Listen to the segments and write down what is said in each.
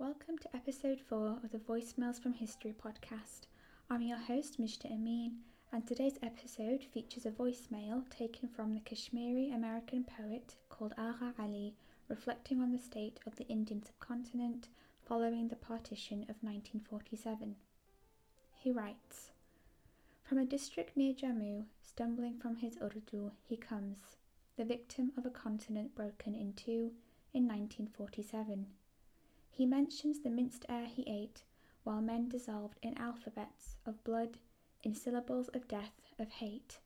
Welcome to episode 4 of the Voicemails from History podcast. I'm your host, Mishta Amin, and today's episode features a voicemail taken from the Kashmiri American poet called Agha Ali, reflecting on the state of the Indian subcontinent following the partition of 1947. He writes From a district near Jammu, stumbling from his Urdu, he comes, the victim of a continent broken in two in 1947. He mentions the minced air he ate while men dissolved in alphabets of blood, in syllables of death, of hate.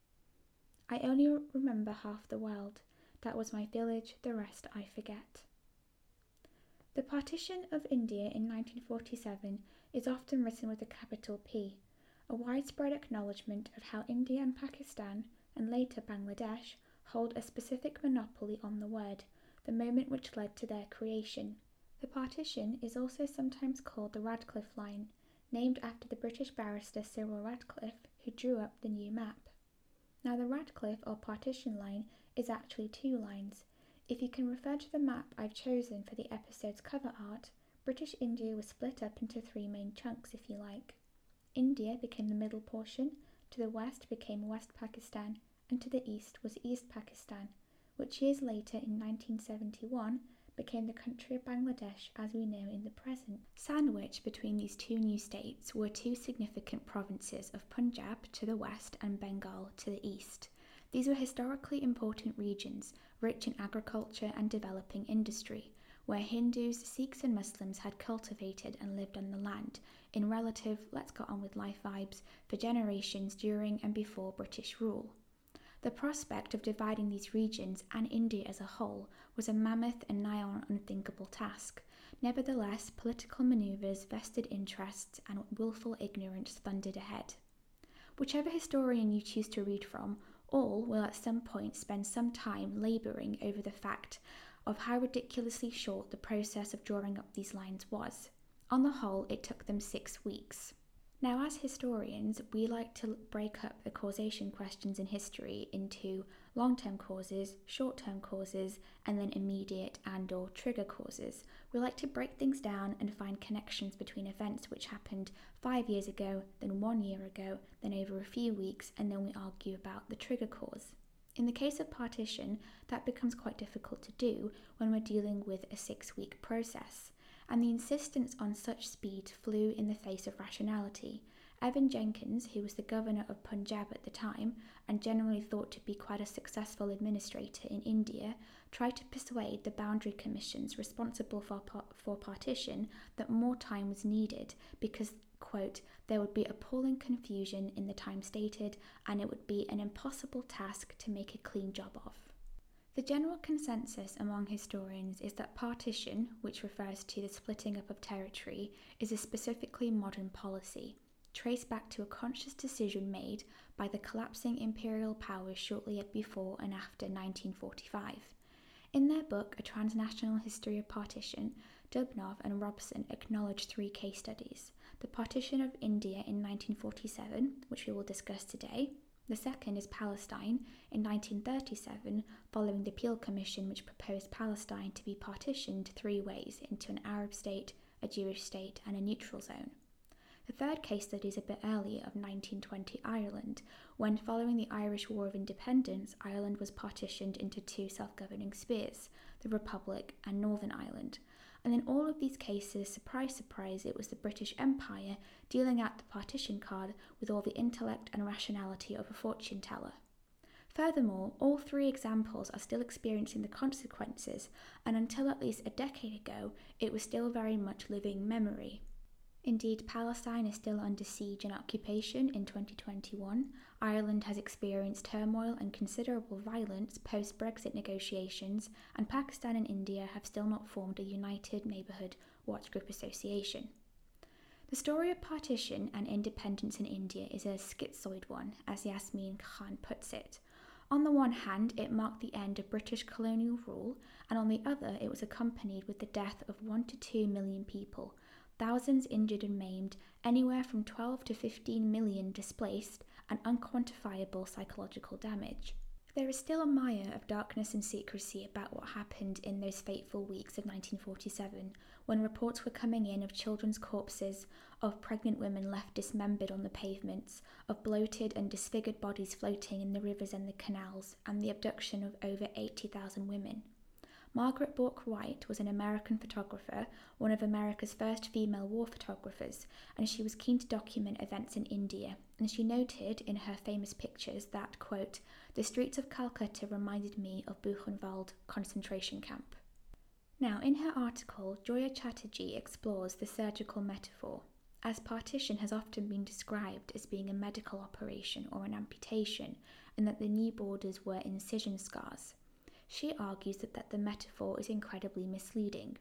I only remember half the world. That was my village, the rest I forget. The partition of India in 1947 is often written with a capital P, a widespread acknowledgement of how India and Pakistan, and later Bangladesh, hold a specific monopoly on the word, the moment which led to their creation. The partition is also sometimes called the Radcliffe Line, named after the British barrister Cyril Radcliffe, who drew up the new map. Now, the Radcliffe or partition line is actually two lines. If you can refer to the map I've chosen for the episode's cover art, British India was split up into three main chunks, if you like. India became the middle portion, to the west became West Pakistan, and to the east was East Pakistan, which years later in 1971 became the country of Bangladesh as we know in the present. Sandwiched between these two new states were two significant provinces of Punjab to the west and Bengal to the east. These were historically important regions, rich in agriculture and developing industry, where Hindus, Sikhs, and Muslims had cultivated and lived on the land in relative let's get on with life vibes for generations during and before British rule. The prospect of dividing these regions and India as a whole was a mammoth and nigh on unthinkable task. Nevertheless, political manoeuvres, vested interests, and wilful ignorance thundered ahead. Whichever historian you choose to read from, all will at some point spend some time labouring over the fact of how ridiculously short the process of drawing up these lines was. On the whole, it took them six weeks. Now, as historians, we like to break up the causation questions in history into long-term causes, short-term causes, and then immediate and or trigger causes. We like to break things down and find connections between events which happened 5 years ago, then 1 year ago, then over a few weeks, and then we argue about the trigger cause. In the case of partition, that becomes quite difficult to do when we're dealing with a 6-week process and the insistence on such speed flew in the face of rationality. Evan Jenkins, who was the governor of Punjab at the time and generally thought to be quite a successful administrator in India, tried to persuade the boundary commissions responsible for, for partition that more time was needed because, quote, there would be appalling confusion in the time stated and it would be an impossible task to make a clean job of. The general consensus among historians is that partition, which refers to the splitting up of territory, is a specifically modern policy, traced back to a conscious decision made by the collapsing imperial powers shortly before and after 1945. In their book, A Transnational History of Partition, Dubnov and Robson acknowledge three case studies the partition of India in 1947, which we will discuss today, the second is Palestine in 1937, following the Peel Commission, which proposed Palestine to be partitioned three ways into an Arab state, a Jewish state, and a neutral zone. The third case study is a bit earlier of 1920 Ireland, when, following the Irish War of Independence, Ireland was partitioned into two self governing spheres, the Republic and Northern Ireland. And in all of these cases, surprise, surprise, it was the British Empire dealing out the partition card with all the intellect and rationality of a fortune teller. Furthermore, all three examples are still experiencing the consequences, and until at least a decade ago, it was still very much living memory. Indeed, Palestine is still under siege and occupation in 2021. Ireland has experienced turmoil and considerable violence post Brexit negotiations, and Pakistan and India have still not formed a United Neighbourhood Watch Group Association. The story of partition and independence in India is a schizoid one, as Yasmin Khan puts it. On the one hand, it marked the end of British colonial rule, and on the other, it was accompanied with the death of 1 to 2 million people, thousands injured and maimed, anywhere from 12 to 15 million displaced, and unquantifiable psychological damage. There is still a mire of darkness and secrecy about what happened in those fateful weeks of 1947, when reports were coming in of children's corpses, of pregnant women left dismembered on the pavements, of bloated and disfigured bodies floating in the rivers and the canals, and the abduction of over 80,000 women. Margaret Bourke White was an American photographer, one of America's first female war photographers, and she was keen to document events in India. And she noted in her famous pictures that, quote, the streets of Calcutta reminded me of Buchenwald concentration camp. Now, in her article, Joya Chatterji explores the surgical metaphor, as partition has often been described as being a medical operation or an amputation, and that the new borders were incision scars she argues that, that the metaphor is incredibly misleading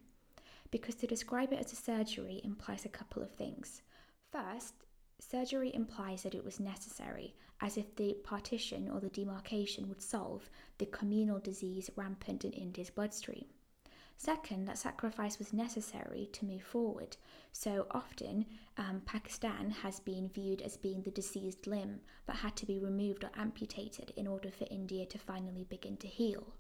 because to describe it as a surgery implies a couple of things. First, surgery implies that it was necessary, as if the partition or the demarcation would solve the communal disease rampant in India's bloodstream. Second, that sacrifice was necessary to move forward. So often, um, Pakistan has been viewed as being the diseased limb that had to be removed or amputated in order for India to finally begin to heal.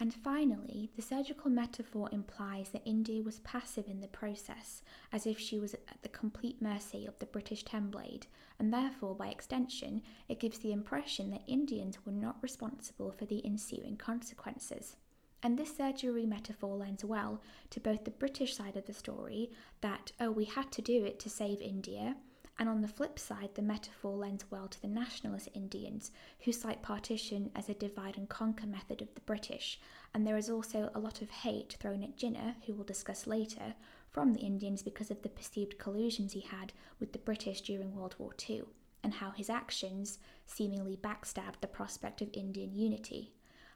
And finally, the surgical metaphor implies that India was passive in the process, as if she was at the complete mercy of the British ten blade, and therefore, by extension, it gives the impression that Indians were not responsible for the ensuing consequences. And this surgery metaphor lends well to both the British side of the story, that, oh, we had to do it to save India, and on the flip side, the metaphor lends well to the nationalist Indians, who cite partition as a divide and conquer method of the British, and there is also a lot of hate thrown at Jinnah, who we'll discuss later, from the Indians because of the perceived collusions he had with the British during World War II, and how his actions seemingly backstabbed the prospect of Indian unity.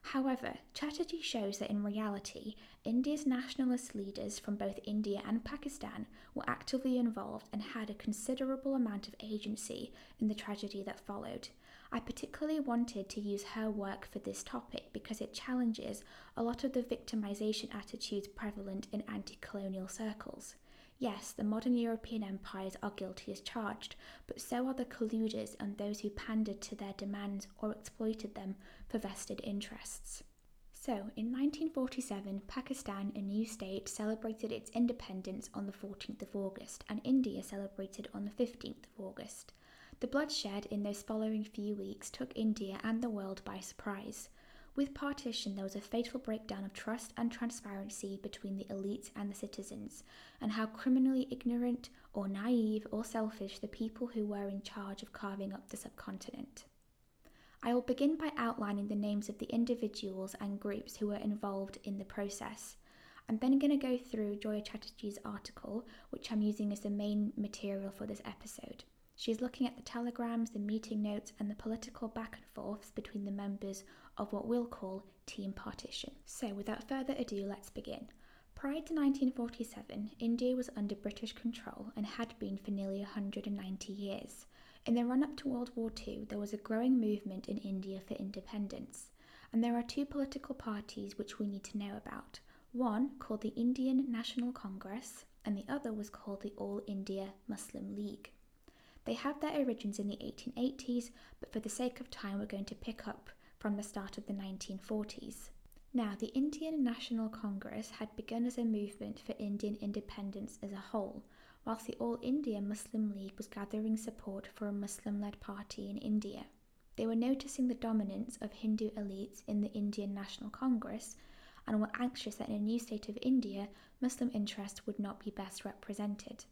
However, Chatterji shows that in reality, India's nationalist leaders from both India and Pakistan were actively involved and had a considerable amount of agency in the tragedy that followed. I particularly wanted to use her work for this topic because it challenges a lot of the victimization attitudes prevalent in anti colonial circles. Yes, the modern European empires are guilty as charged, but so are the colluders and those who pandered to their demands or exploited them for vested interests. So, in 1947, Pakistan, a new state, celebrated its independence on the 14th of August, and India celebrated on the 15th of August. The bloodshed in those following few weeks took India and the world by surprise. With partition, there was a fatal breakdown of trust and transparency between the elites and the citizens, and how criminally ignorant or naive or selfish the people who were in charge of carving up the subcontinent. I will begin by outlining the names of the individuals and groups who were involved in the process. I'm then going to go through Joya Chatterji's article, which I'm using as the main material for this episode. She's looking at the telegrams, the meeting notes, and the political back and forths between the members of what we'll call Team Partition. So, without further ado, let's begin. Prior to 1947, India was under British control and had been for nearly 190 years. In the run up to World War II, there was a growing movement in India for independence, and there are two political parties which we need to know about. One called the Indian National Congress, and the other was called the All India Muslim League. They have their origins in the 1880s, but for the sake of time, we're going to pick up from the start of the 1940s. Now, the Indian National Congress had begun as a movement for Indian independence as a whole, whilst the All India Muslim League was gathering support for a Muslim led party in India. They were noticing the dominance of Hindu elites in the Indian National Congress and were anxious that in a new state of India, Muslim interests would not be best represented.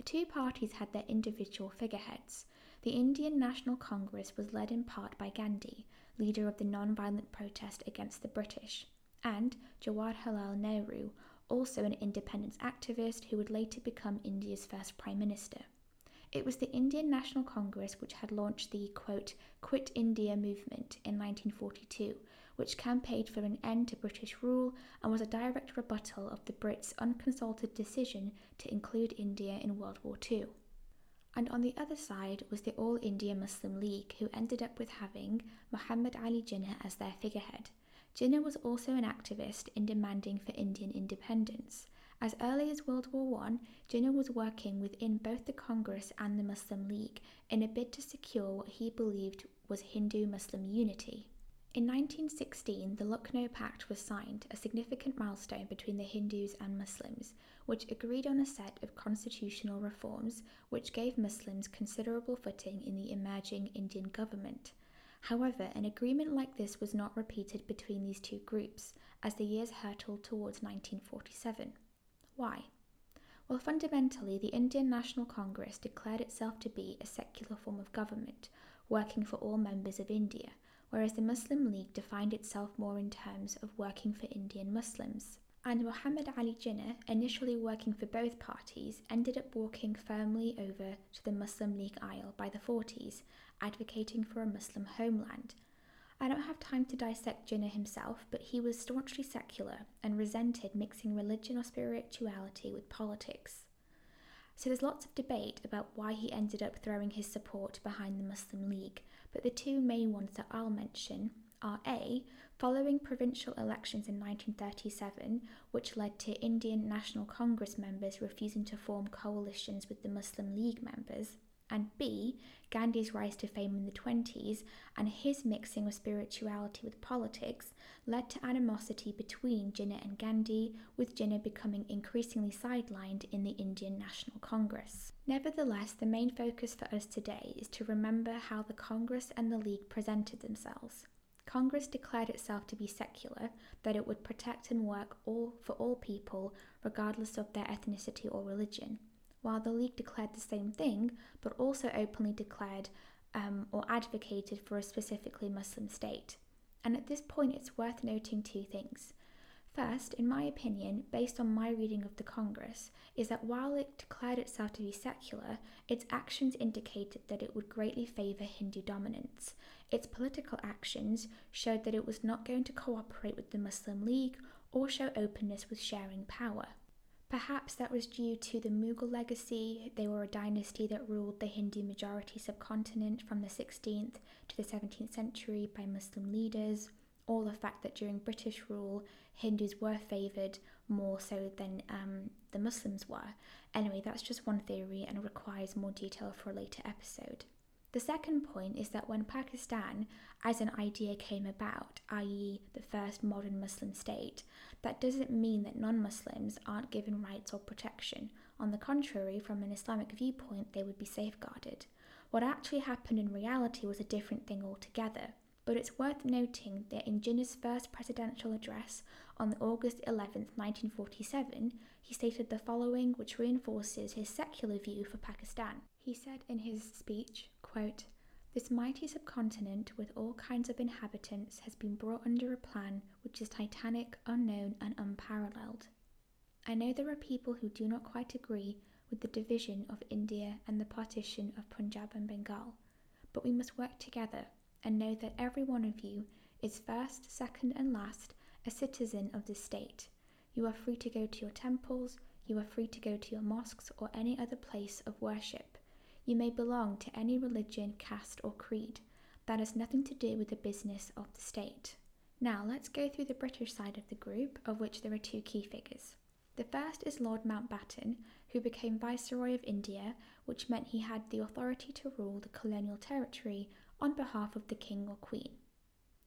The two parties had their individual figureheads. The Indian National Congress was led in part by Gandhi, leader of the non-violent protest against the British, and Jawaharlal Nehru, also an independence activist who would later become India's first Prime Minister. It was the Indian National Congress which had launched the quote, Quit India movement in 1942, which campaigned for an end to British rule and was a direct rebuttal of the Brits' unconsulted decision to include India in World War II. And on the other side was the All India Muslim League, who ended up with having Muhammad Ali Jinnah as their figurehead. Jinnah was also an activist in demanding for Indian independence. As early as World War I, Jinnah was working within both the Congress and the Muslim League in a bid to secure what he believed was Hindu Muslim unity. In 1916, the Lucknow Pact was signed, a significant milestone between the Hindus and Muslims, which agreed on a set of constitutional reforms which gave Muslims considerable footing in the emerging Indian government. However, an agreement like this was not repeated between these two groups as the years hurtled towards 1947. Why? Well, fundamentally, the Indian National Congress declared itself to be a secular form of government, working for all members of India whereas the Muslim League defined itself more in terms of working for Indian Muslims. And Muhammad Ali Jinnah, initially working for both parties, ended up walking firmly over to the Muslim League aisle by the 40s, advocating for a Muslim homeland. I don't have time to dissect Jinnah himself, but he was staunchly secular and resented mixing religion or spirituality with politics. So there's lots of debate about why he ended up throwing his support behind the Muslim League, but the two main ones that I'll mention are A, following provincial elections in 1937, which led to Indian National Congress members refusing to form coalitions with the Muslim League members, and B, Gandhi's rise to fame in the 20s and his mixing of spirituality with politics led to animosity between Jinnah and Gandhi, with Jinnah becoming increasingly sidelined in the Indian National Congress. Nevertheless, the main focus for us today is to remember how the Congress and the League presented themselves. Congress declared itself to be secular, that it would protect and work all for all people regardless of their ethnicity or religion while the League declared the same thing, but also openly declared um, or advocated for a specifically Muslim state. And at this point, it's worth noting two things. First, in my opinion, based on my reading of the Congress, is that while it declared itself to be secular, its actions indicated that it would greatly favour Hindu dominance. Its political actions showed that it was not going to cooperate with the Muslim League or show openness with sharing power. Perhaps that was due to the Mughal legacy. They were a dynasty that ruled the Hindu majority subcontinent from the 16th to the 17th century by Muslim leaders, or the fact that during British rule, Hindus were favoured more so than um, the Muslims were. Anyway, that's just one theory and requires more detail for a later episode. The second point is that when Pakistan as an idea came about, i.e., the first modern Muslim state, that doesn't mean that non Muslims aren't given rights or protection. On the contrary, from an Islamic viewpoint, they would be safeguarded. What actually happened in reality was a different thing altogether. But it's worth noting that in Jinnah's first presidential address on August 11, 1947, he stated the following, which reinforces his secular view for Pakistan. He said in his speech, quote, This mighty subcontinent with all kinds of inhabitants has been brought under a plan which is titanic, unknown, and unparalleled. I know there are people who do not quite agree with the division of India and the partition of Punjab and Bengal, but we must work together and know that every one of you is first, second, and last a citizen of this state. You are free to go to your temples, you are free to go to your mosques or any other place of worship. You may belong to any religion, caste, or creed. That has nothing to do with the business of the state. Now, let's go through the British side of the group, of which there are two key figures. The first is Lord Mountbatten, who became Viceroy of India, which meant he had the authority to rule the colonial territory on behalf of the King or Queen.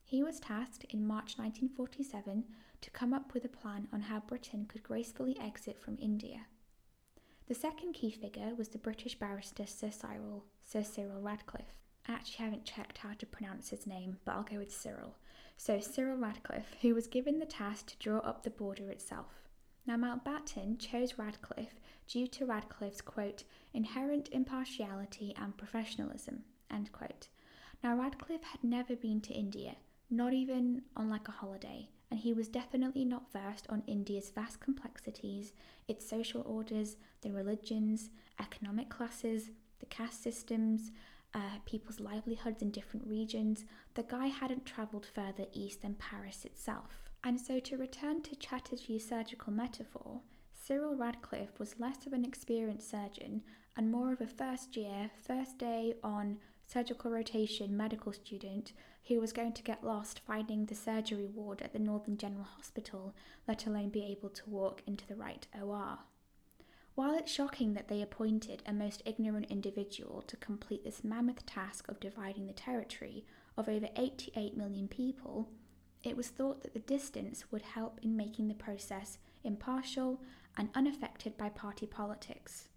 He was tasked in March 1947 to come up with a plan on how Britain could gracefully exit from India. The second key figure was the British barrister Sir Cyril, Sir Cyril Radcliffe. I actually haven't checked how to pronounce his name, but I'll go with Cyril. So, Cyril Radcliffe, who was given the task to draw up the border itself. Now, Mountbatten chose Radcliffe due to Radcliffe's, quote, inherent impartiality and professionalism, end quote. Now, Radcliffe had never been to India, not even on like a holiday, and he was definitely not versed on India's vast complexities, its social orders, the religions, economic classes, the caste systems, uh, people's livelihoods in different regions. The guy hadn't travelled further east than Paris itself. And so, to return to Chatterji's surgical metaphor, Cyril Radcliffe was less of an experienced surgeon and more of a first year, first day on surgical rotation medical student who was going to get lost finding the surgery ward at the Northern General Hospital, let alone be able to walk into the right OR. While it's shocking that they appointed a most ignorant individual to complete this mammoth task of dividing the territory, of over 88 million people, it was thought that the distance would help in making the process impartial and unaffected by party politics.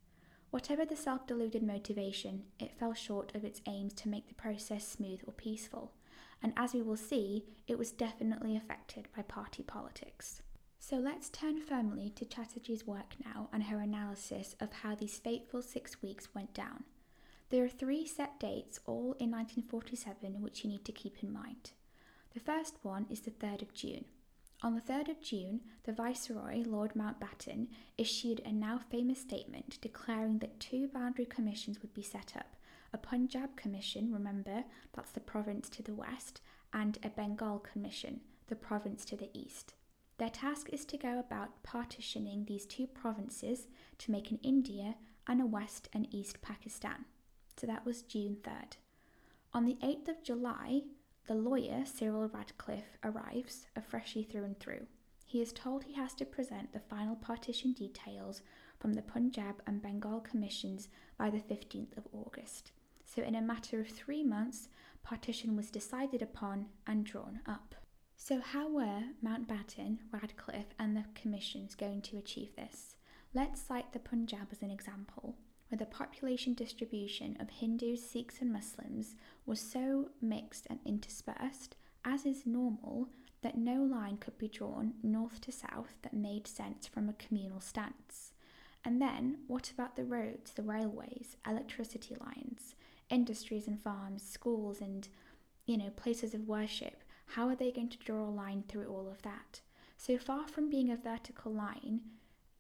Whatever the self deluded motivation, it fell short of its aims to make the process smooth or peaceful, and as we will see, it was definitely affected by party politics. So let's turn firmly to Chatterji's work now and her analysis of how these fateful six weeks went down. There are three set dates, all in 1947, which you need to keep in mind. The first one is the 3rd of June. On the 3rd of June, the Viceroy, Lord Mountbatten, issued a now famous statement declaring that two boundary commissions would be set up a Punjab Commission, remember, that's the province to the west, and a Bengal Commission, the province to the east. Their task is to go about partitioning these two provinces to make an India and a West and East Pakistan. So that was June 3rd. On the 8th of July, the lawyer Cyril Radcliffe arrives, a freshie through and through. He is told he has to present the final partition details from the Punjab and Bengal commissions by the 15th of August. So, in a matter of three months, partition was decided upon and drawn up. So, how were Mountbatten, Radcliffe, and the commissions going to achieve this? Let's cite the Punjab as an example, where the population distribution of Hindus, Sikhs, and Muslims was so mixed and interspersed, as is normal, that no line could be drawn north to south that made sense from a communal stance. And then, what about the roads, the railways, electricity lines, industries and farms, schools, and you know, places of worship? How are they going to draw a line through all of that? So far from being a vertical line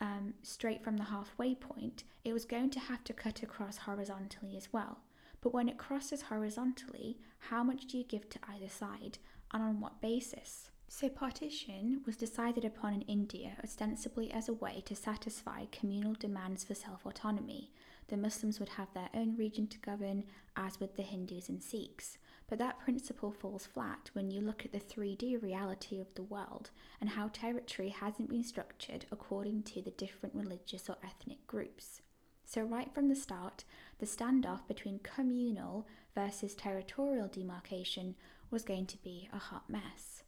um, straight from the halfway point, it was going to have to cut across horizontally as well. But when it crosses horizontally, how much do you give to either side and on what basis? So, partition was decided upon in India ostensibly as a way to satisfy communal demands for self autonomy. The Muslims would have their own region to govern, as would the Hindus and Sikhs. But that principle falls flat when you look at the 3D reality of the world and how territory hasn't been structured according to the different religious or ethnic groups. So, right from the start, the standoff between communal versus territorial demarcation was going to be a hot mess.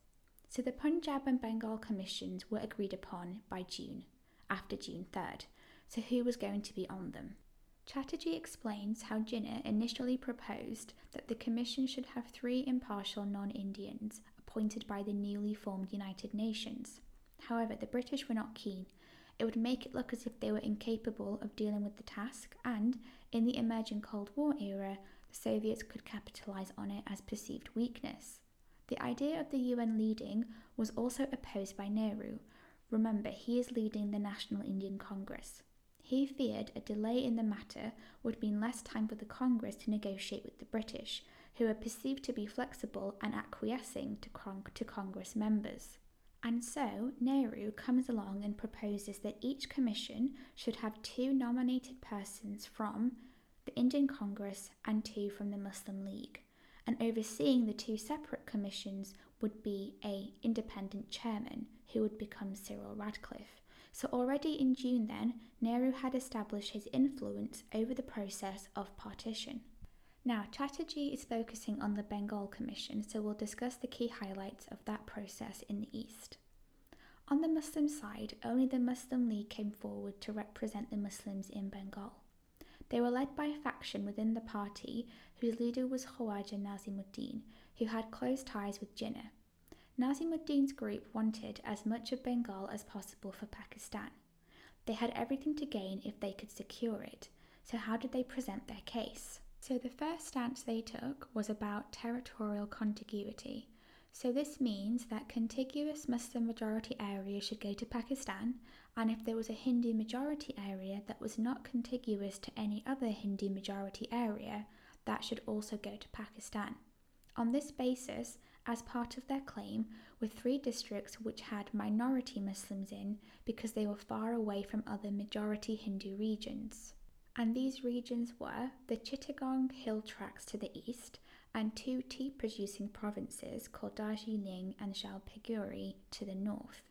So, the Punjab and Bengal commissions were agreed upon by June, after June 3rd. So, who was going to be on them? Chatterji explains how Jinnah initially proposed that the commission should have three impartial non Indians appointed by the newly formed United Nations. However, the British were not keen. It would make it look as if they were incapable of dealing with the task, and in the emerging Cold War era, the Soviets could capitalize on it as perceived weakness. The idea of the UN leading was also opposed by Nehru. Remember, he is leading the National Indian Congress. He feared a delay in the matter would mean less time for the Congress to negotiate with the British, who were perceived to be flexible and acquiescing to, con- to Congress members. And so, Nehru comes along and proposes that each commission should have two nominated persons from the Indian Congress and two from the Muslim League. And overseeing the two separate commissions would be a independent chairman who would become Cyril Radcliffe. So already in June then, Nehru had established his influence over the process of partition. Now, Chatterji is focusing on the Bengal Commission, so we'll discuss the key highlights of that process in the East. On the Muslim side, only the Muslim League came forward to represent the Muslims in Bengal. They were led by a faction within the party whose leader was Khawaja Nazimuddin, who had close ties with Jinnah. Nazimuddin's group wanted as much of Bengal as possible for Pakistan. They had everything to gain if they could secure it, so how did they present their case? So the first stance they took was about territorial contiguity. So this means that contiguous Muslim majority areas should go to Pakistan, and if there was a Hindu majority area that was not contiguous to any other Hindu majority area, that should also go to Pakistan. On this basis, as part of their claim were three districts which had minority Muslims in because they were far away from other majority Hindu regions. And these regions were the Chittagong hill tracts to the east and two tea producing provinces called Darjeeling and Jalpaiguri to the north.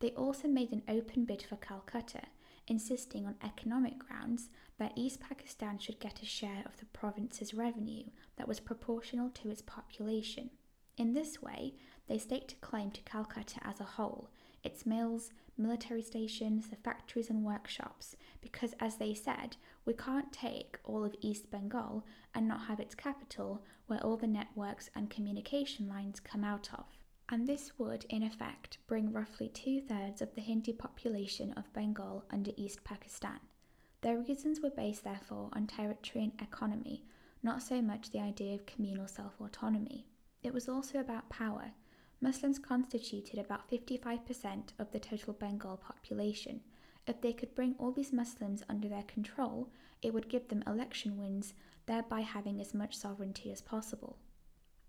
They also made an open bid for Calcutta, insisting on economic grounds that East Pakistan should get a share of the province's revenue that was proportional to its population. In this way, they staked a claim to Calcutta as a whole, its mills, military stations, the factories and workshops, because as they said, we can't take all of East Bengal and not have its capital where all the networks and communication lines come out of. And this would, in effect, bring roughly two thirds of the Hindi population of Bengal under East Pakistan. Their reasons were based, therefore, on territory and economy, not so much the idea of communal self autonomy. It was also about power. Muslims constituted about 55% of the total Bengal population. If they could bring all these Muslims under their control, it would give them election wins, thereby having as much sovereignty as possible.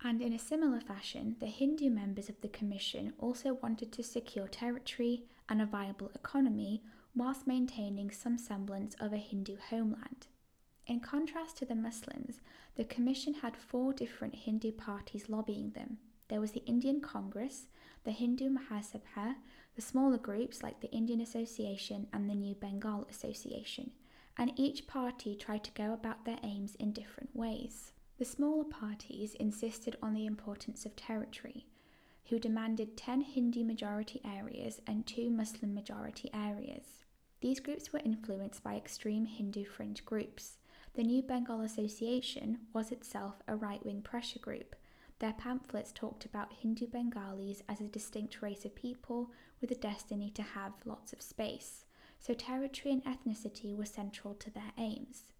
And in a similar fashion, the Hindu members of the Commission also wanted to secure territory and a viable economy whilst maintaining some semblance of a Hindu homeland. In contrast to the Muslims, the Commission had four different Hindu parties lobbying them. There was the Indian Congress, the Hindu Mahasabha, the smaller groups like the Indian Association and the New Bengal Association, and each party tried to go about their aims in different ways. The smaller parties insisted on the importance of territory, who demanded 10 Hindu majority areas and 2 Muslim majority areas. These groups were influenced by extreme Hindu fringe groups. The New Bengal Association was itself a right wing pressure group. Their pamphlets talked about Hindu Bengalis as a distinct race of people with a destiny to have lots of space, so territory and ethnicity were central to their aims.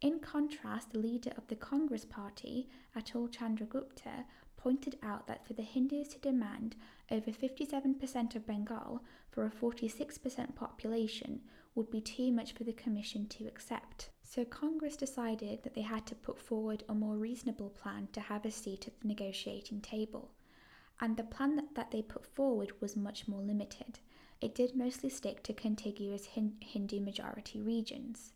In contrast, the leader of the Congress Party, Atul Chandra Gupta, pointed out that for the Hindus to demand over 57% of Bengal for a 46% population would be too much for the Commission to accept. So Congress decided that they had to put forward a more reasonable plan to have a seat at the negotiating table. And the plan that, that they put forward was much more limited. It did mostly stick to contiguous Hindu majority regions.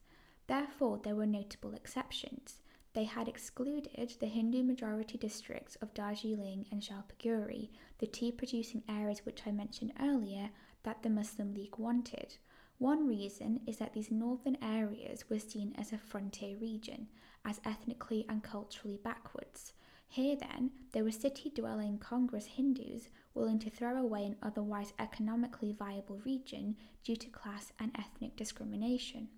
Therefore, there were notable exceptions. They had excluded the Hindu majority districts of Darjeeling and Jalpaiguri, the tea producing areas which I mentioned earlier that the Muslim League wanted. One reason is that these northern areas were seen as a frontier region, as ethnically and culturally backwards. Here, then, there were city dwelling Congress Hindus willing to throw away an otherwise economically viable region due to class and ethnic discrimination.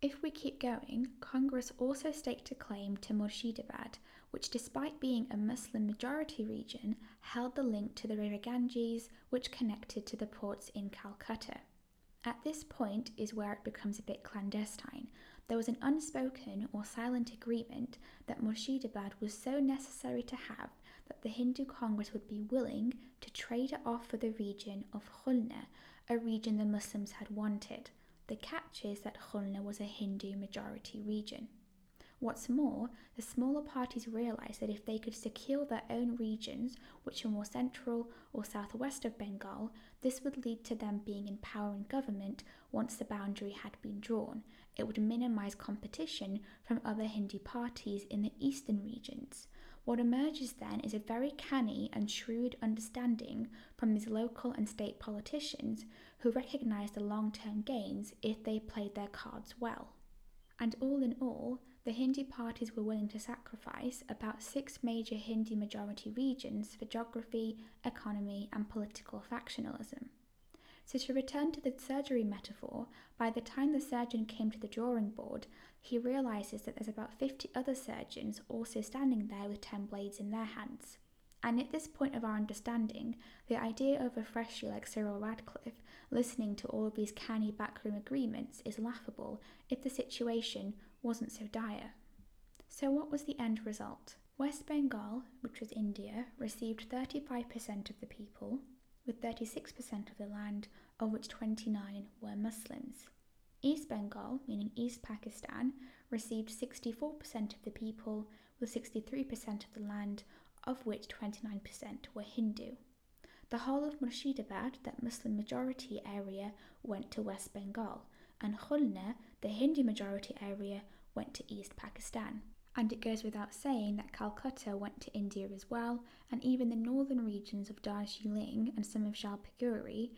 If we keep going, Congress also staked a claim to Murshidabad, which, despite being a Muslim majority region, held the link to the River Ganges, which connected to the ports in Calcutta. At this point is where it becomes a bit clandestine. There was an unspoken or silent agreement that Murshidabad was so necessary to have that the Hindu Congress would be willing to trade it off for the region of Khulna, a region the Muslims had wanted. The catch is that Khulna was a Hindu majority region. What's more, the smaller parties realised that if they could secure their own regions, which were more central or southwest of Bengal, this would lead to them being in power and government once the boundary had been drawn. It would minimise competition from other Hindu parties in the eastern regions. What emerges then is a very canny and shrewd understanding from these local and state politicians who recognise the long term gains if they played their cards well. And all in all, the Hindu parties were willing to sacrifice about six major Hindu majority regions for geography, economy, and political factionalism. So, to return to the surgery metaphor, by the time the surgeon came to the drawing board, he realises that there's about 50 other surgeons also standing there with 10 blades in their hands. And at this point of our understanding, the idea of a freshie like Cyril Radcliffe listening to all of these canny backroom agreements is laughable if the situation wasn't so dire. So, what was the end result? West Bengal, which was India, received 35% of the people, with 36% of the land, of which 29 were Muslims. East Bengal, meaning East Pakistan, received 64% of the people, with 63% of the land, of which 29% were Hindu. The whole of Murshidabad, that Muslim majority area, went to West Bengal, and Khulna, the Hindu majority area, went to East Pakistan. And it goes without saying that Calcutta went to India as well, and even the northern regions of Darjeeling and some of Jalpaiguri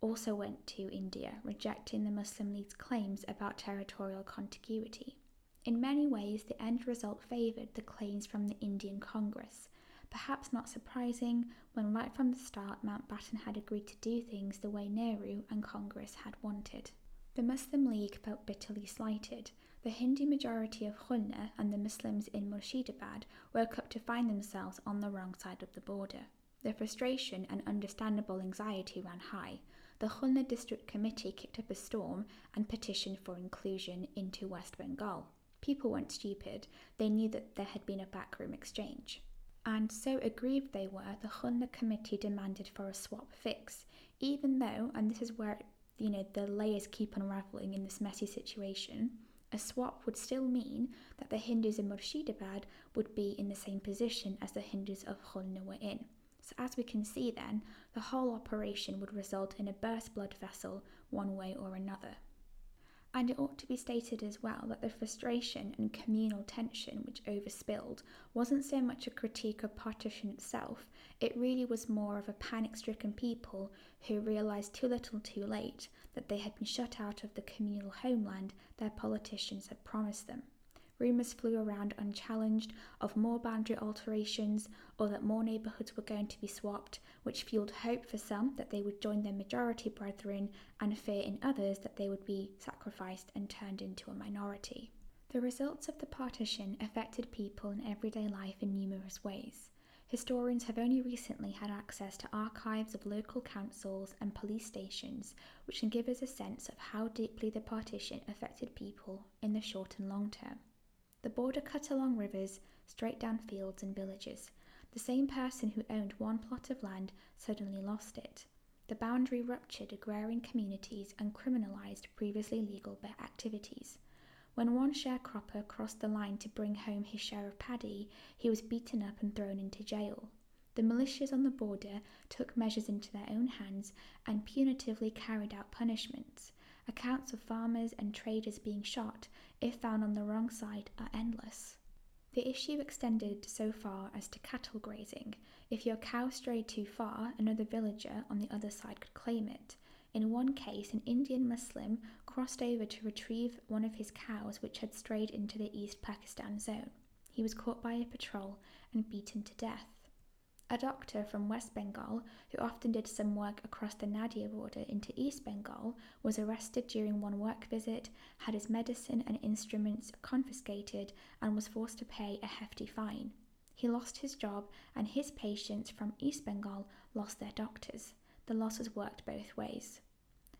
also went to India, rejecting the Muslim League's claims about territorial contiguity. In many ways, the end result favoured the claims from the Indian Congress, perhaps not surprising when right from the start Mountbatten had agreed to do things the way Nehru and Congress had wanted. The Muslim League felt bitterly slighted. The Hindu majority of Khulna and the Muslims in Murshidabad woke up to find themselves on the wrong side of the border. Their frustration and understandable anxiety ran high. The Khulna District Committee kicked up a storm and petitioned for inclusion into West Bengal. People weren't stupid, they knew that there had been a backroom exchange. And so aggrieved they were, the Khulna Committee demanded for a swap fix, even though, and this is where you know the layers keep unraveling in this messy situation, a swap would still mean that the Hindus in Murshidabad would be in the same position as the Hindus of Khulna were in. So, as we can see, then, the whole operation would result in a burst blood vessel one way or another. And it ought to be stated as well that the frustration and communal tension which overspilled wasn't so much a critique of partition itself, it really was more of a panic stricken people who realised too little too late that they had been shut out of the communal homeland their politicians had promised them. Rumours flew around unchallenged of more boundary alterations or that more neighbourhoods were going to be swapped, which fueled hope for some that they would join their majority brethren and fear in others that they would be sacrificed and turned into a minority. The results of the partition affected people in everyday life in numerous ways. Historians have only recently had access to archives of local councils and police stations, which can give us a sense of how deeply the partition affected people in the short and long term. The border cut along rivers, straight down fields and villages. The same person who owned one plot of land suddenly lost it. The boundary ruptured agrarian communities and criminalised previously legal activities. When one sharecropper crossed the line to bring home his share of paddy, he was beaten up and thrown into jail. The militias on the border took measures into their own hands and punitively carried out punishments. Accounts of farmers and traders being shot, if found on the wrong side, are endless. The issue extended so far as to cattle grazing. If your cow strayed too far, another villager on the other side could claim it. In one case, an Indian Muslim crossed over to retrieve one of his cows which had strayed into the East Pakistan zone. He was caught by a patrol and beaten to death. A doctor from West Bengal, who often did some work across the Nadia border into East Bengal, was arrested during one work visit, had his medicine and instruments confiscated, and was forced to pay a hefty fine. He lost his job, and his patients from East Bengal lost their doctors. The losses worked both ways.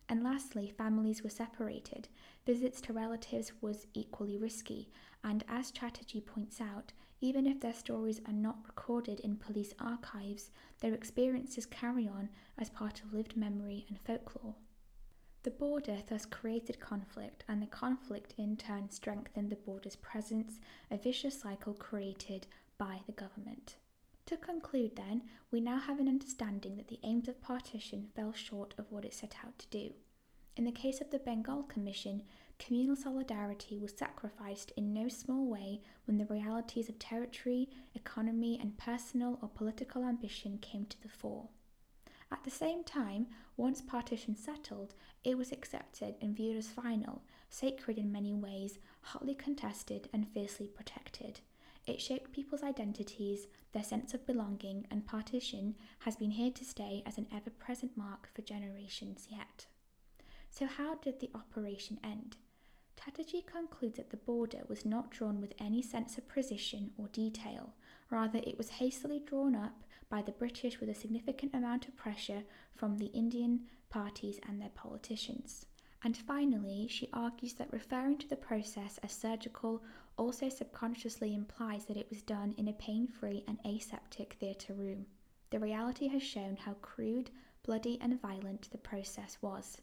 And lastly, families were separated. Visits to relatives was equally risky, and as Chatterji points out, even if their stories are not recorded in police archives, their experiences carry on as part of lived memory and folklore. The border thus created conflict, and the conflict in turn strengthened the border's presence, a vicious cycle created by the government. To conclude, then, we now have an understanding that the aims of partition fell short of what it set out to do. In the case of the Bengal Commission, communal solidarity was sacrificed in no small way when the realities of territory, economy, and personal or political ambition came to the fore. At the same time, once partition settled, it was accepted and viewed as final, sacred in many ways, hotly contested, and fiercely protected. It shaped people's identities, their sense of belonging, and partition has been here to stay as an ever present mark for generations yet. So, how did the operation end? Chatterji concludes that the border was not drawn with any sense of precision or detail. Rather, it was hastily drawn up by the British with a significant amount of pressure from the Indian parties and their politicians. And finally, she argues that referring to the process as surgical also subconsciously implies that it was done in a pain free and aseptic theatre room. The reality has shown how crude, bloody, and violent the process was.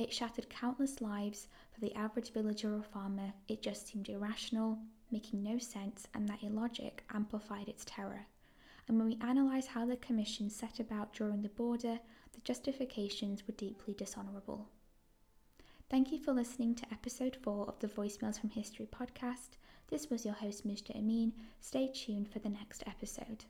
It shattered countless lives. For the average villager or farmer, it just seemed irrational, making no sense, and that illogic amplified its terror. And when we analyse how the Commission set about drawing the border, the justifications were deeply dishonourable. Thank you for listening to episode 4 of the Voicemails from History podcast. This was your host, Mr. Amin. Stay tuned for the next episode.